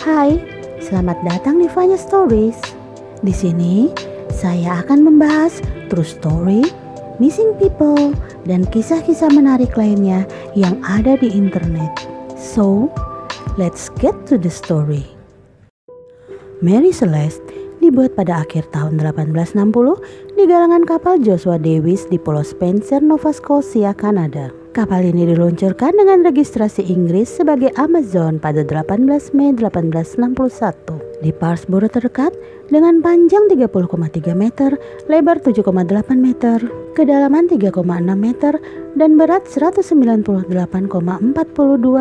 Hai, selamat datang di Vanya Stories. Di sini saya akan membahas true story, missing people, dan kisah-kisah menarik lainnya yang ada di internet. So, let's get to the story. Mary Celeste dibuat pada akhir tahun 1860 di galangan kapal Joshua Davis di Pulau Spencer, Nova Scotia, Kanada. Kapal ini diluncurkan dengan registrasi Inggris sebagai Amazon pada 18 Mei 1861 di Parsboro terdekat dengan panjang 30,3 meter, lebar 7,8 meter, kedalaman 3,6 meter, dan berat 198,42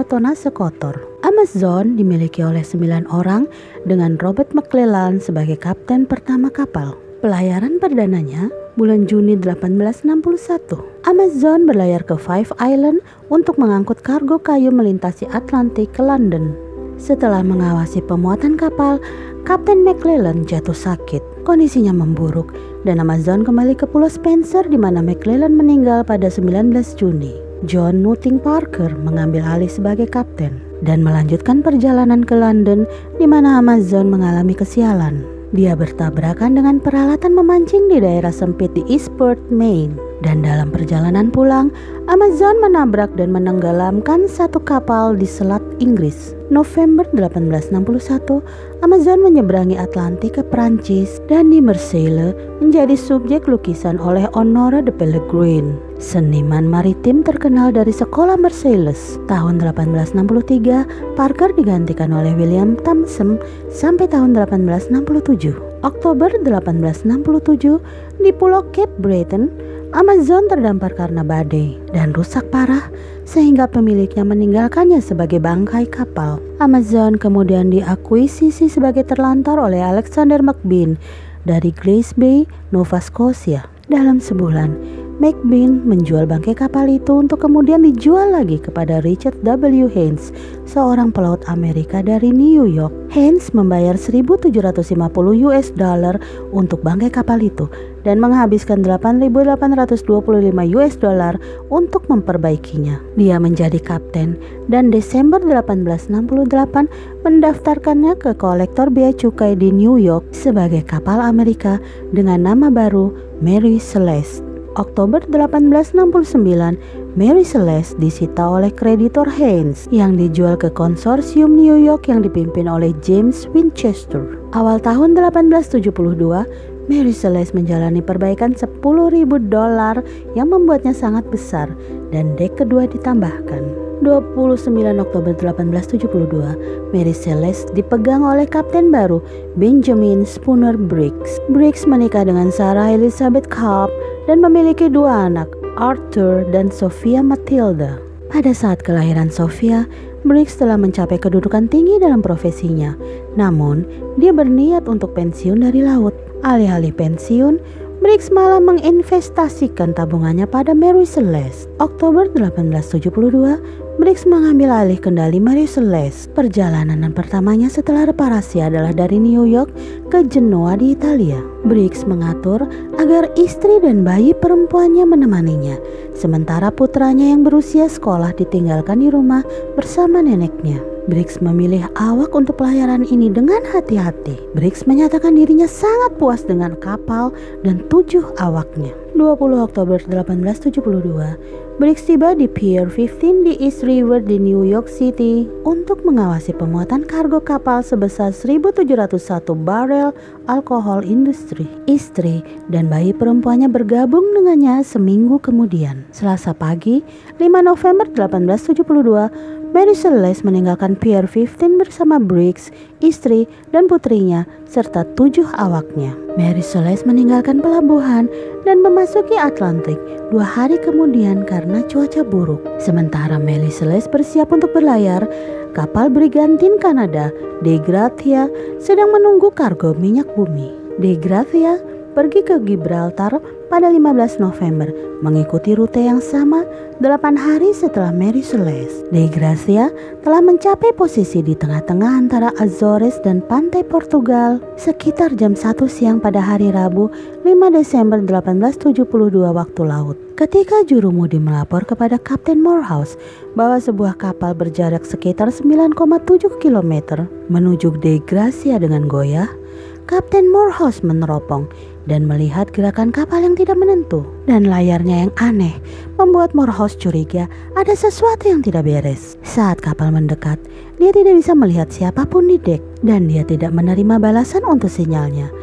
tonase kotor. Amazon dimiliki oleh 9 orang dengan Robert McClellan sebagai kapten pertama kapal. Pelayaran perdananya bulan Juni 1861. Amazon berlayar ke Five Island untuk mengangkut kargo kayu melintasi Atlantik ke London. Setelah mengawasi pemuatan kapal, Kapten McClellan jatuh sakit. Kondisinya memburuk dan Amazon kembali ke Pulau Spencer di mana McClellan meninggal pada 19 Juni. John Nutting Parker mengambil alih sebagai kapten dan melanjutkan perjalanan ke London di mana Amazon mengalami kesialan. Dia bertabrakan dengan peralatan memancing di daerah sempit di Eastport, Maine. Dan dalam perjalanan pulang, Amazon menabrak dan menenggelamkan satu kapal di Selat Inggris. November 1861, Amazon menyeberangi Atlantik ke Prancis dan di Marseille menjadi subjek lukisan oleh Honore de Pellegrin, seniman maritim terkenal dari sekolah Marseilles. Tahun 1863, Parker digantikan oleh William Thompson sampai tahun 1867. Oktober 1867, di Pulau Cape Breton, Amazon terdampar karena badai dan rusak parah sehingga pemiliknya meninggalkannya sebagai bangkai kapal. Amazon kemudian diakuisisi sebagai terlantar oleh Alexander McBean dari Grace Bay, Nova Scotia. Dalam sebulan, McBean menjual bangkai kapal itu untuk kemudian dijual lagi kepada Richard W. Haynes, seorang pelaut Amerika dari New York. Haynes membayar 1.750 US dollar untuk bangkai kapal itu dan menghabiskan 8.825 US dollar untuk memperbaikinya. Dia menjadi kapten dan Desember 1868 mendaftarkannya ke kolektor bea cukai di New York sebagai kapal Amerika dengan nama baru Mary Celeste. Oktober 1869, Mary Celeste disita oleh kreditor Haynes yang dijual ke konsorsium New York yang dipimpin oleh James Winchester. Awal tahun 1872, Mary Celeste menjalani perbaikan 10.000 dolar yang membuatnya sangat besar dan dek kedua ditambahkan. 29 Oktober 1872, Mary Celeste dipegang oleh kapten baru Benjamin Spooner Briggs. Briggs menikah dengan Sarah Elizabeth Cobb dan memiliki dua anak, Arthur dan Sophia Matilda. Pada saat kelahiran Sophia, Briggs telah mencapai kedudukan tinggi dalam profesinya. Namun, dia berniat untuk pensiun dari laut. Alih-alih pensiun, Briggs malah menginvestasikan tabungannya pada Mary Celeste. Oktober 1872, Briggs mengambil alih kendali Mary Celeste. Perjalanan pertamanya setelah reparasi adalah dari New York ke Genoa di Italia. Briggs mengatur agar istri dan bayi perempuannya menemaninya, sementara putranya yang berusia sekolah ditinggalkan di rumah bersama neneknya. Briggs memilih awak untuk pelayaran ini dengan hati-hati. Briggs menyatakan dirinya sangat puas dengan kapal dan tujuh awaknya. 20 Oktober 1872, Briggs tiba di Pier 15 di East River di New York City untuk mengawasi pemuatan kargo kapal sebesar 1.701 barel alkohol industri. Istri dan bayi perempuannya bergabung dengannya seminggu kemudian. Selasa pagi, 5 November 1872, Mary Celeste meninggalkan Pier 15 bersama Briggs, istri, dan putrinya, serta tujuh awaknya. Mary Celeste meninggalkan pelabuhan dan memasuki Atlantik dua hari kemudian karena cuaca buruk. Sementara Mary Celeste bersiap untuk berlayar, kapal Brigantin Kanada, De sedang menunggu kargo minyak bumi. De pergi ke Gibraltar pada 15 November mengikuti rute yang sama 8 hari setelah Mary Celeste. De Gracia telah mencapai posisi di tengah-tengah antara Azores dan pantai Portugal sekitar jam 1 siang pada hari Rabu 5 Desember 1872 waktu laut. Ketika jurumudi melapor kepada Kapten Morehouse bahwa sebuah kapal berjarak sekitar 9,7 km menuju De Gracia dengan goyah, Kapten Morehouse meneropong dan melihat gerakan kapal yang tidak menentu dan layarnya yang aneh membuat Morehouse curiga ada sesuatu yang tidak beres. Saat kapal mendekat, dia tidak bisa melihat siapa pun di dek dan dia tidak menerima balasan untuk sinyalnya.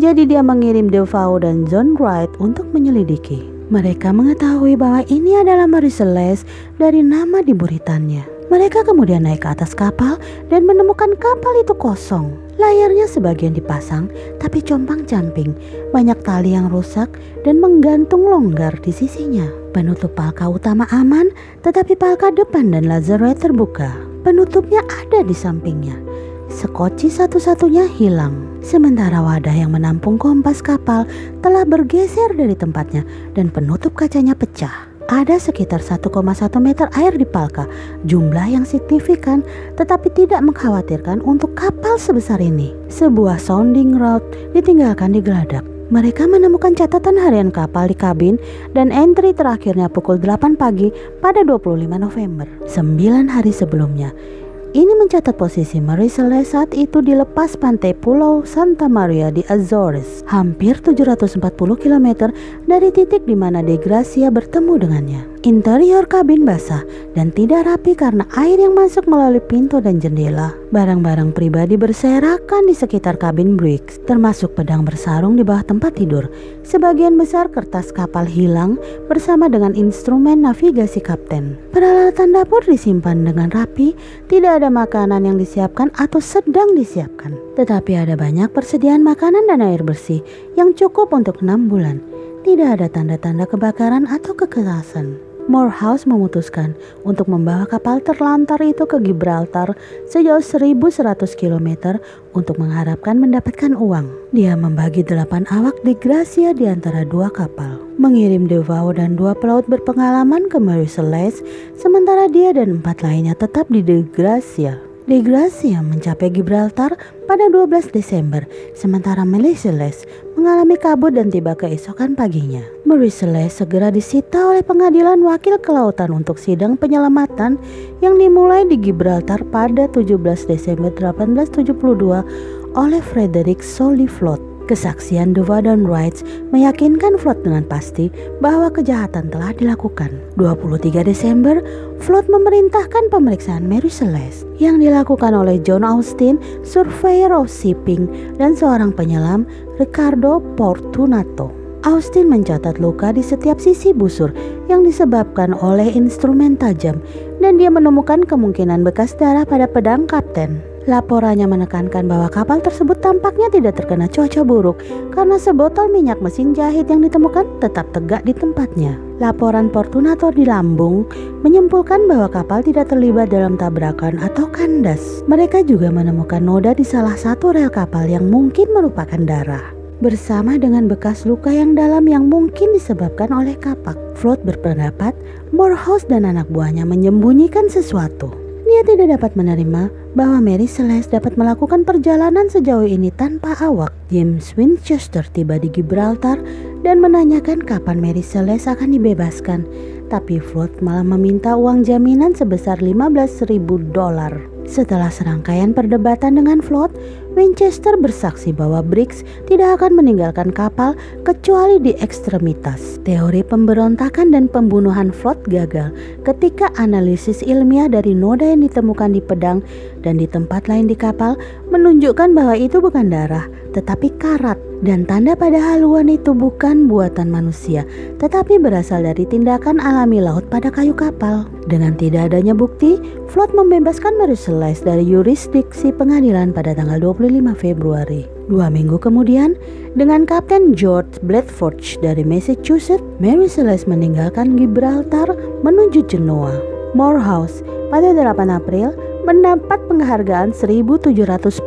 Jadi dia mengirim Defoe dan John Wright untuk menyelidiki. Mereka mengetahui bahwa ini adalah Marie Celeste dari nama di buritannya. Mereka kemudian naik ke atas kapal dan menemukan kapal itu kosong. Layarnya sebagian dipasang, tapi compang-camping. Banyak tali yang rusak dan menggantung longgar di sisinya. Penutup palka utama aman, tetapi palka depan dan lazarette terbuka. Penutupnya ada di sampingnya. Sekoci satu-satunya hilang. Sementara wadah yang menampung kompas kapal telah bergeser dari tempatnya dan penutup kacanya pecah. Ada sekitar 1,1 meter air di Palka, jumlah yang signifikan tetapi tidak mengkhawatirkan untuk kapal sebesar ini. Sebuah sounding rod ditinggalkan di geladak. Mereka menemukan catatan harian kapal di kabin dan entry terakhirnya pukul 8 pagi pada 25 November. Sembilan hari sebelumnya, ini mencatat posisi Marie Celeste saat itu di lepas pantai Pulau Santa Maria di Azores, hampir 740 km dari titik di mana De Gracia bertemu dengannya. Interior kabin basah dan tidak rapi karena air yang masuk melalui pintu dan jendela. Barang-barang pribadi berserakan di sekitar kabin Briggs, termasuk pedang bersarung di bawah tempat tidur. Sebagian besar kertas kapal hilang bersama dengan instrumen navigasi kapten. Peralatan dapur disimpan dengan rapi, tidak ada makanan yang disiapkan atau sedang disiapkan. Tetapi ada banyak persediaan makanan dan air bersih yang cukup untuk enam bulan. Tidak ada tanda-tanda kebakaran atau kekerasan. Morehouse memutuskan untuk membawa kapal terlantar itu ke Gibraltar sejauh 1100 km untuk mengharapkan mendapatkan uang. Dia membagi delapan awak di Gracia di antara dua kapal, mengirim Devau dan dua pelaut berpengalaman ke Mary Celeste, sementara dia dan empat lainnya tetap di De Gracia. De Gracia mencapai Gibraltar pada 12 Desember, sementara Marie Celeste mengalami kabut dan tiba keesokan paginya. Marie Celeste segera disita oleh pengadilan wakil kelautan untuk sidang penyelamatan yang dimulai di Gibraltar pada 17 Desember 1872 oleh Frederick Soliflot. Kesaksian Dova dan Wright meyakinkan Flood dengan pasti bahwa kejahatan telah dilakukan. 23 Desember, Flood memerintahkan pemeriksaan Mary Celeste yang dilakukan oleh John Austin, surveyor of shipping, dan seorang penyelam Ricardo Portunato. Austin mencatat luka di setiap sisi busur yang disebabkan oleh instrumen tajam dan dia menemukan kemungkinan bekas darah pada pedang kapten. Laporannya menekankan bahwa kapal tersebut tampaknya tidak terkena cuaca buruk karena sebotol minyak mesin jahit yang ditemukan tetap tegak di tempatnya. Laporan Portunator di Lambung menyimpulkan bahwa kapal tidak terlibat dalam tabrakan atau kandas. Mereka juga menemukan noda di salah satu rel kapal yang mungkin merupakan darah bersama dengan bekas luka yang dalam yang mungkin disebabkan oleh kapak. Float berpendapat Morehouse dan anak buahnya menyembunyikan sesuatu. Dia tidak dapat menerima bahwa Mary Celeste dapat melakukan perjalanan sejauh ini tanpa awak. James Winchester tiba di Gibraltar dan menanyakan kapan Mary Celeste akan dibebaskan. Tapi Flood malah meminta uang jaminan sebesar 15.000 dolar. Setelah serangkaian perdebatan dengan Flood, Winchester bersaksi bahwa Briggs tidak akan meninggalkan kapal kecuali di ekstremitas. Teori pemberontakan dan pembunuhan Flood gagal ketika analisis ilmiah dari noda yang ditemukan di pedang dan di tempat lain di kapal menunjukkan bahwa itu bukan darah, tetapi karat dan tanda pada haluan itu bukan buatan manusia, tetapi berasal dari tindakan alami laut pada kayu kapal. Dengan tidak adanya bukti, Flood membebaskan Mary Celeste dari yurisdiksi pengadilan pada tanggal 25 Februari. Dua minggu kemudian, dengan Kapten George Bradford dari Massachusetts, Mary Celeste meninggalkan Gibraltar menuju Genoa. Morehouse pada 8 April mendapat penghargaan 1.700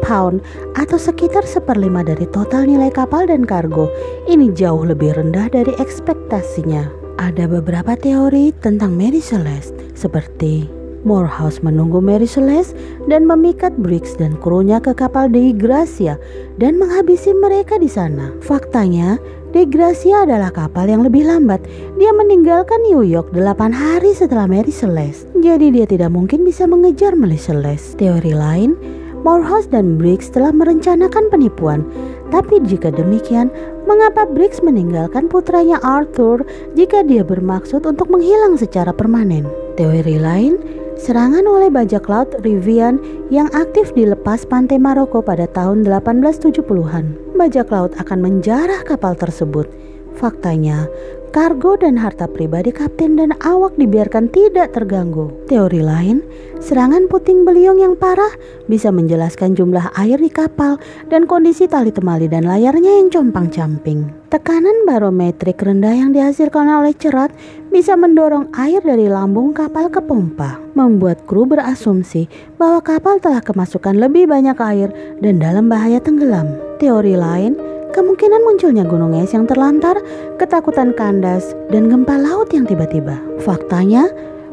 pound atau sekitar seperlima dari total nilai kapal dan kargo. Ini jauh lebih rendah dari ekspektasinya. Ada beberapa teori tentang Mary Celeste seperti Morehouse menunggu Mary Celeste dan memikat Briggs dan krunya ke kapal Dei Gracia dan menghabisi mereka di sana. Faktanya, Dei Gracia adalah kapal yang lebih lambat. Dia meninggalkan New York 8 hari setelah Mary Celeste. Jadi dia tidak mungkin bisa mengejar Mary Celeste. Teori lain, Morehouse dan Briggs telah merencanakan penipuan. Tapi jika demikian, mengapa Briggs meninggalkan putranya Arthur jika dia bermaksud untuk menghilang secara permanen? Teori lain, Serangan oleh bajak laut Rivian yang aktif di lepas pantai Maroko pada tahun 1870-an. Bajak laut akan menjarah kapal tersebut. Faktanya, kargo dan harta pribadi kapten dan awak dibiarkan tidak terganggu. Teori lain, serangan puting beliung yang parah bisa menjelaskan jumlah air di kapal dan kondisi tali temali dan layarnya yang compang-camping. Tekanan barometrik rendah yang dihasilkan oleh cerat bisa mendorong air dari lambung kapal ke pompa, membuat kru berasumsi bahwa kapal telah kemasukan lebih banyak air dan dalam bahaya tenggelam. Teori lain, kemungkinan munculnya gunung es yang terlantar, ketakutan kandas, dan gempa laut yang tiba-tiba. Faktanya,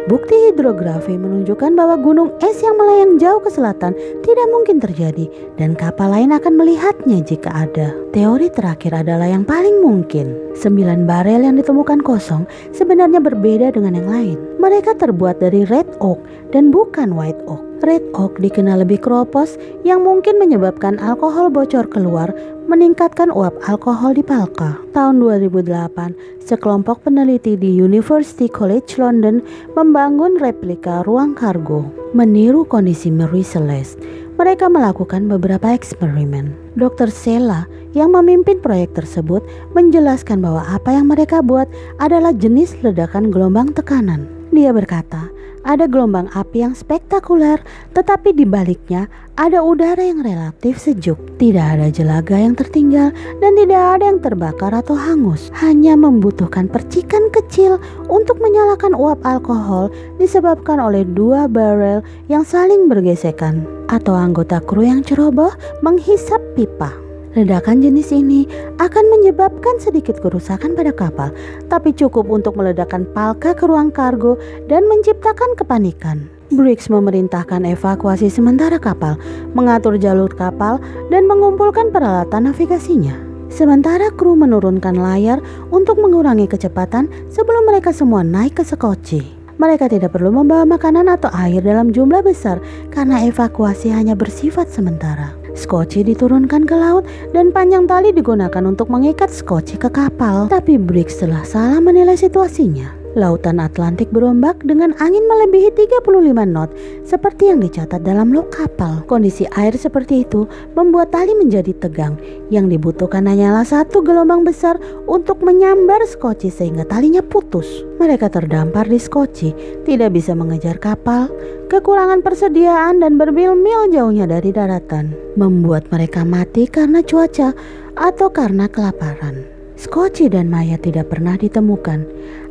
Bukti hidrografi menunjukkan bahwa gunung es yang melayang jauh ke selatan tidak mungkin terjadi dan kapal lain akan melihatnya jika ada. Teori terakhir adalah yang paling mungkin. Sembilan barel yang ditemukan kosong sebenarnya berbeda dengan yang lain. Mereka terbuat dari red oak dan bukan white oak. Red oak dikenal lebih kropos yang mungkin menyebabkan alkohol bocor keluar meningkatkan uap alkohol di Palka. Tahun 2008, sekelompok peneliti di University College London membangun replika ruang kargo meniru kondisi Mary Celeste. Mereka melakukan beberapa eksperimen. Dr. Sela yang memimpin proyek tersebut menjelaskan bahwa apa yang mereka buat adalah jenis ledakan gelombang tekanan. Dia berkata, ada gelombang api yang spektakuler, tetapi di baliknya ada udara yang relatif sejuk. Tidak ada jelaga yang tertinggal dan tidak ada yang terbakar atau hangus. Hanya membutuhkan percikan kecil untuk menyalakan uap alkohol disebabkan oleh dua barrel yang saling bergesekan atau anggota kru yang ceroboh menghisap pipa. Ledakan jenis ini akan menyebabkan sedikit kerusakan pada kapal, tapi cukup untuk meledakkan palka ke ruang kargo dan menciptakan kepanikan. Briggs memerintahkan evakuasi sementara kapal, mengatur jalur kapal, dan mengumpulkan peralatan navigasinya. Sementara kru menurunkan layar untuk mengurangi kecepatan sebelum mereka semua naik ke sekoci. Mereka tidak perlu membawa makanan atau air dalam jumlah besar karena evakuasi hanya bersifat sementara. Skoci diturunkan ke laut dan panjang tali digunakan untuk mengikat skoci ke kapal. Tapi Briggs telah salah menilai situasinya. Lautan Atlantik berombak dengan angin melebihi 35 knot seperti yang dicatat dalam log kapal. Kondisi air seperti itu membuat tali menjadi tegang. Yang dibutuhkan hanyalah satu gelombang besar untuk menyambar skoci sehingga talinya putus. Mereka terdampar di skoci, tidak bisa mengejar kapal, kekurangan persediaan dan bermil-mil jauhnya dari daratan. Membuat mereka mati karena cuaca atau karena kelaparan. Skoci dan Maya tidak pernah ditemukan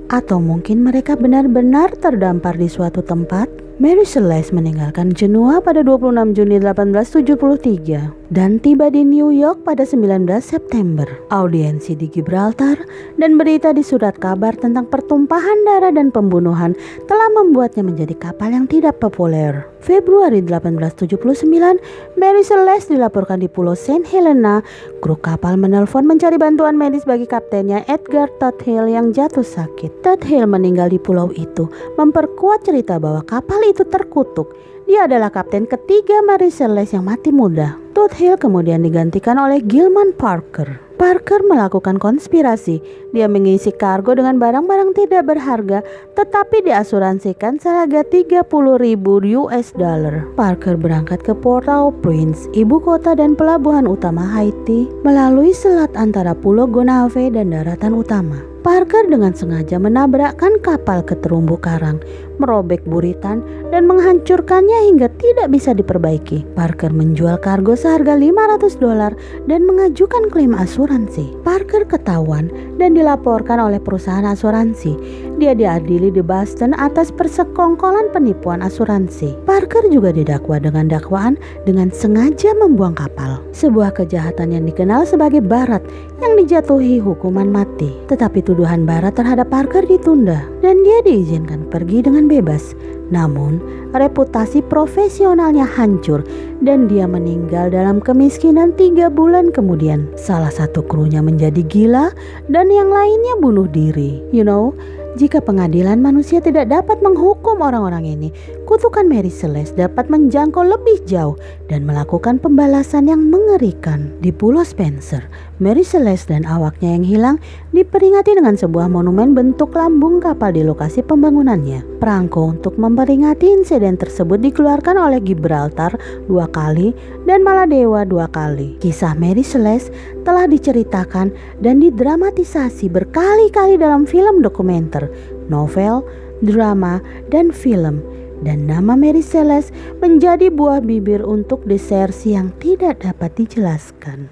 atau mungkin mereka benar-benar terdampar di suatu tempat Mary Celeste meninggalkan Genoa pada 26 Juni 1873 dan tiba di New York pada 19 September. Audiensi di Gibraltar dan berita di surat kabar tentang pertumpahan darah dan pembunuhan telah membuatnya menjadi kapal yang tidak populer. Februari 1879, Mary Celeste dilaporkan di Pulau Saint Helena. Kru kapal menelpon mencari bantuan medis bagi kaptennya Edgar Tuthill yang jatuh sakit. Tuthill meninggal di pulau itu, memperkuat cerita bahwa kapal itu terkutuk. Dia adalah kapten ketiga Mary Celeste yang mati muda. Hill kemudian digantikan oleh Gilman Parker. Parker melakukan konspirasi. Dia mengisi kargo dengan barang-barang tidak berharga tetapi diasuransikan seharga 30 ribu US dollar. Parker berangkat ke Port-au-Prince, ibu kota dan pelabuhan utama Haiti, melalui selat antara Pulau Gonave dan daratan utama. Parker dengan sengaja menabrakkan kapal ke terumbu karang, merobek buritan dan menghancurkannya hingga tidak bisa diperbaiki. Parker menjual kargo seharga 500 dolar dan mengajukan klaim asuransi. Parker ketahuan dan dilaporkan oleh perusahaan asuransi. Dia diadili di Boston atas persekongkolan penipuan asuransi. Parker juga didakwa dengan dakwaan dengan sengaja membuang kapal. Sebuah kejahatan yang dikenal sebagai barat yang dijatuhi hukuman mati. Tetapi tuduhan barat terhadap Parker ditunda dan dia diizinkan pergi dengan bebas. Namun, reputasi profesionalnya hancur dan dia meninggal dalam kemiskinan tiga bulan kemudian. Salah satu krunya menjadi gila dan yang lainnya bunuh diri. You know, jika pengadilan manusia tidak dapat menghukum orang-orang ini, kutukan Mary Celeste dapat menjangkau lebih jauh dan melakukan pembalasan yang mengerikan. Di Pulau Spencer, Mary Celeste dan awaknya yang hilang diperingati dengan sebuah monumen bentuk lambung kapal di lokasi pembangunannya. Perangko untuk memperingati insiden tersebut dikeluarkan oleh Gibraltar dua kali dan Maladewa dua kali. Kisah Mary Celeste telah diceritakan dan didramatisasi berkali-kali dalam film dokumenter, novel, drama, dan film dan nama Mary Celeste menjadi buah bibir untuk desersi yang tidak dapat dijelaskan.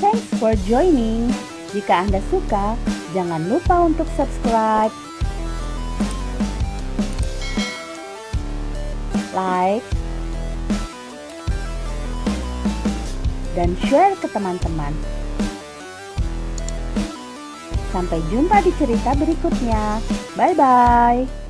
Thanks for joining. Jika Anda suka, jangan lupa untuk subscribe, like, dan share ke teman-teman. Sampai jumpa di cerita berikutnya. Bye-bye. with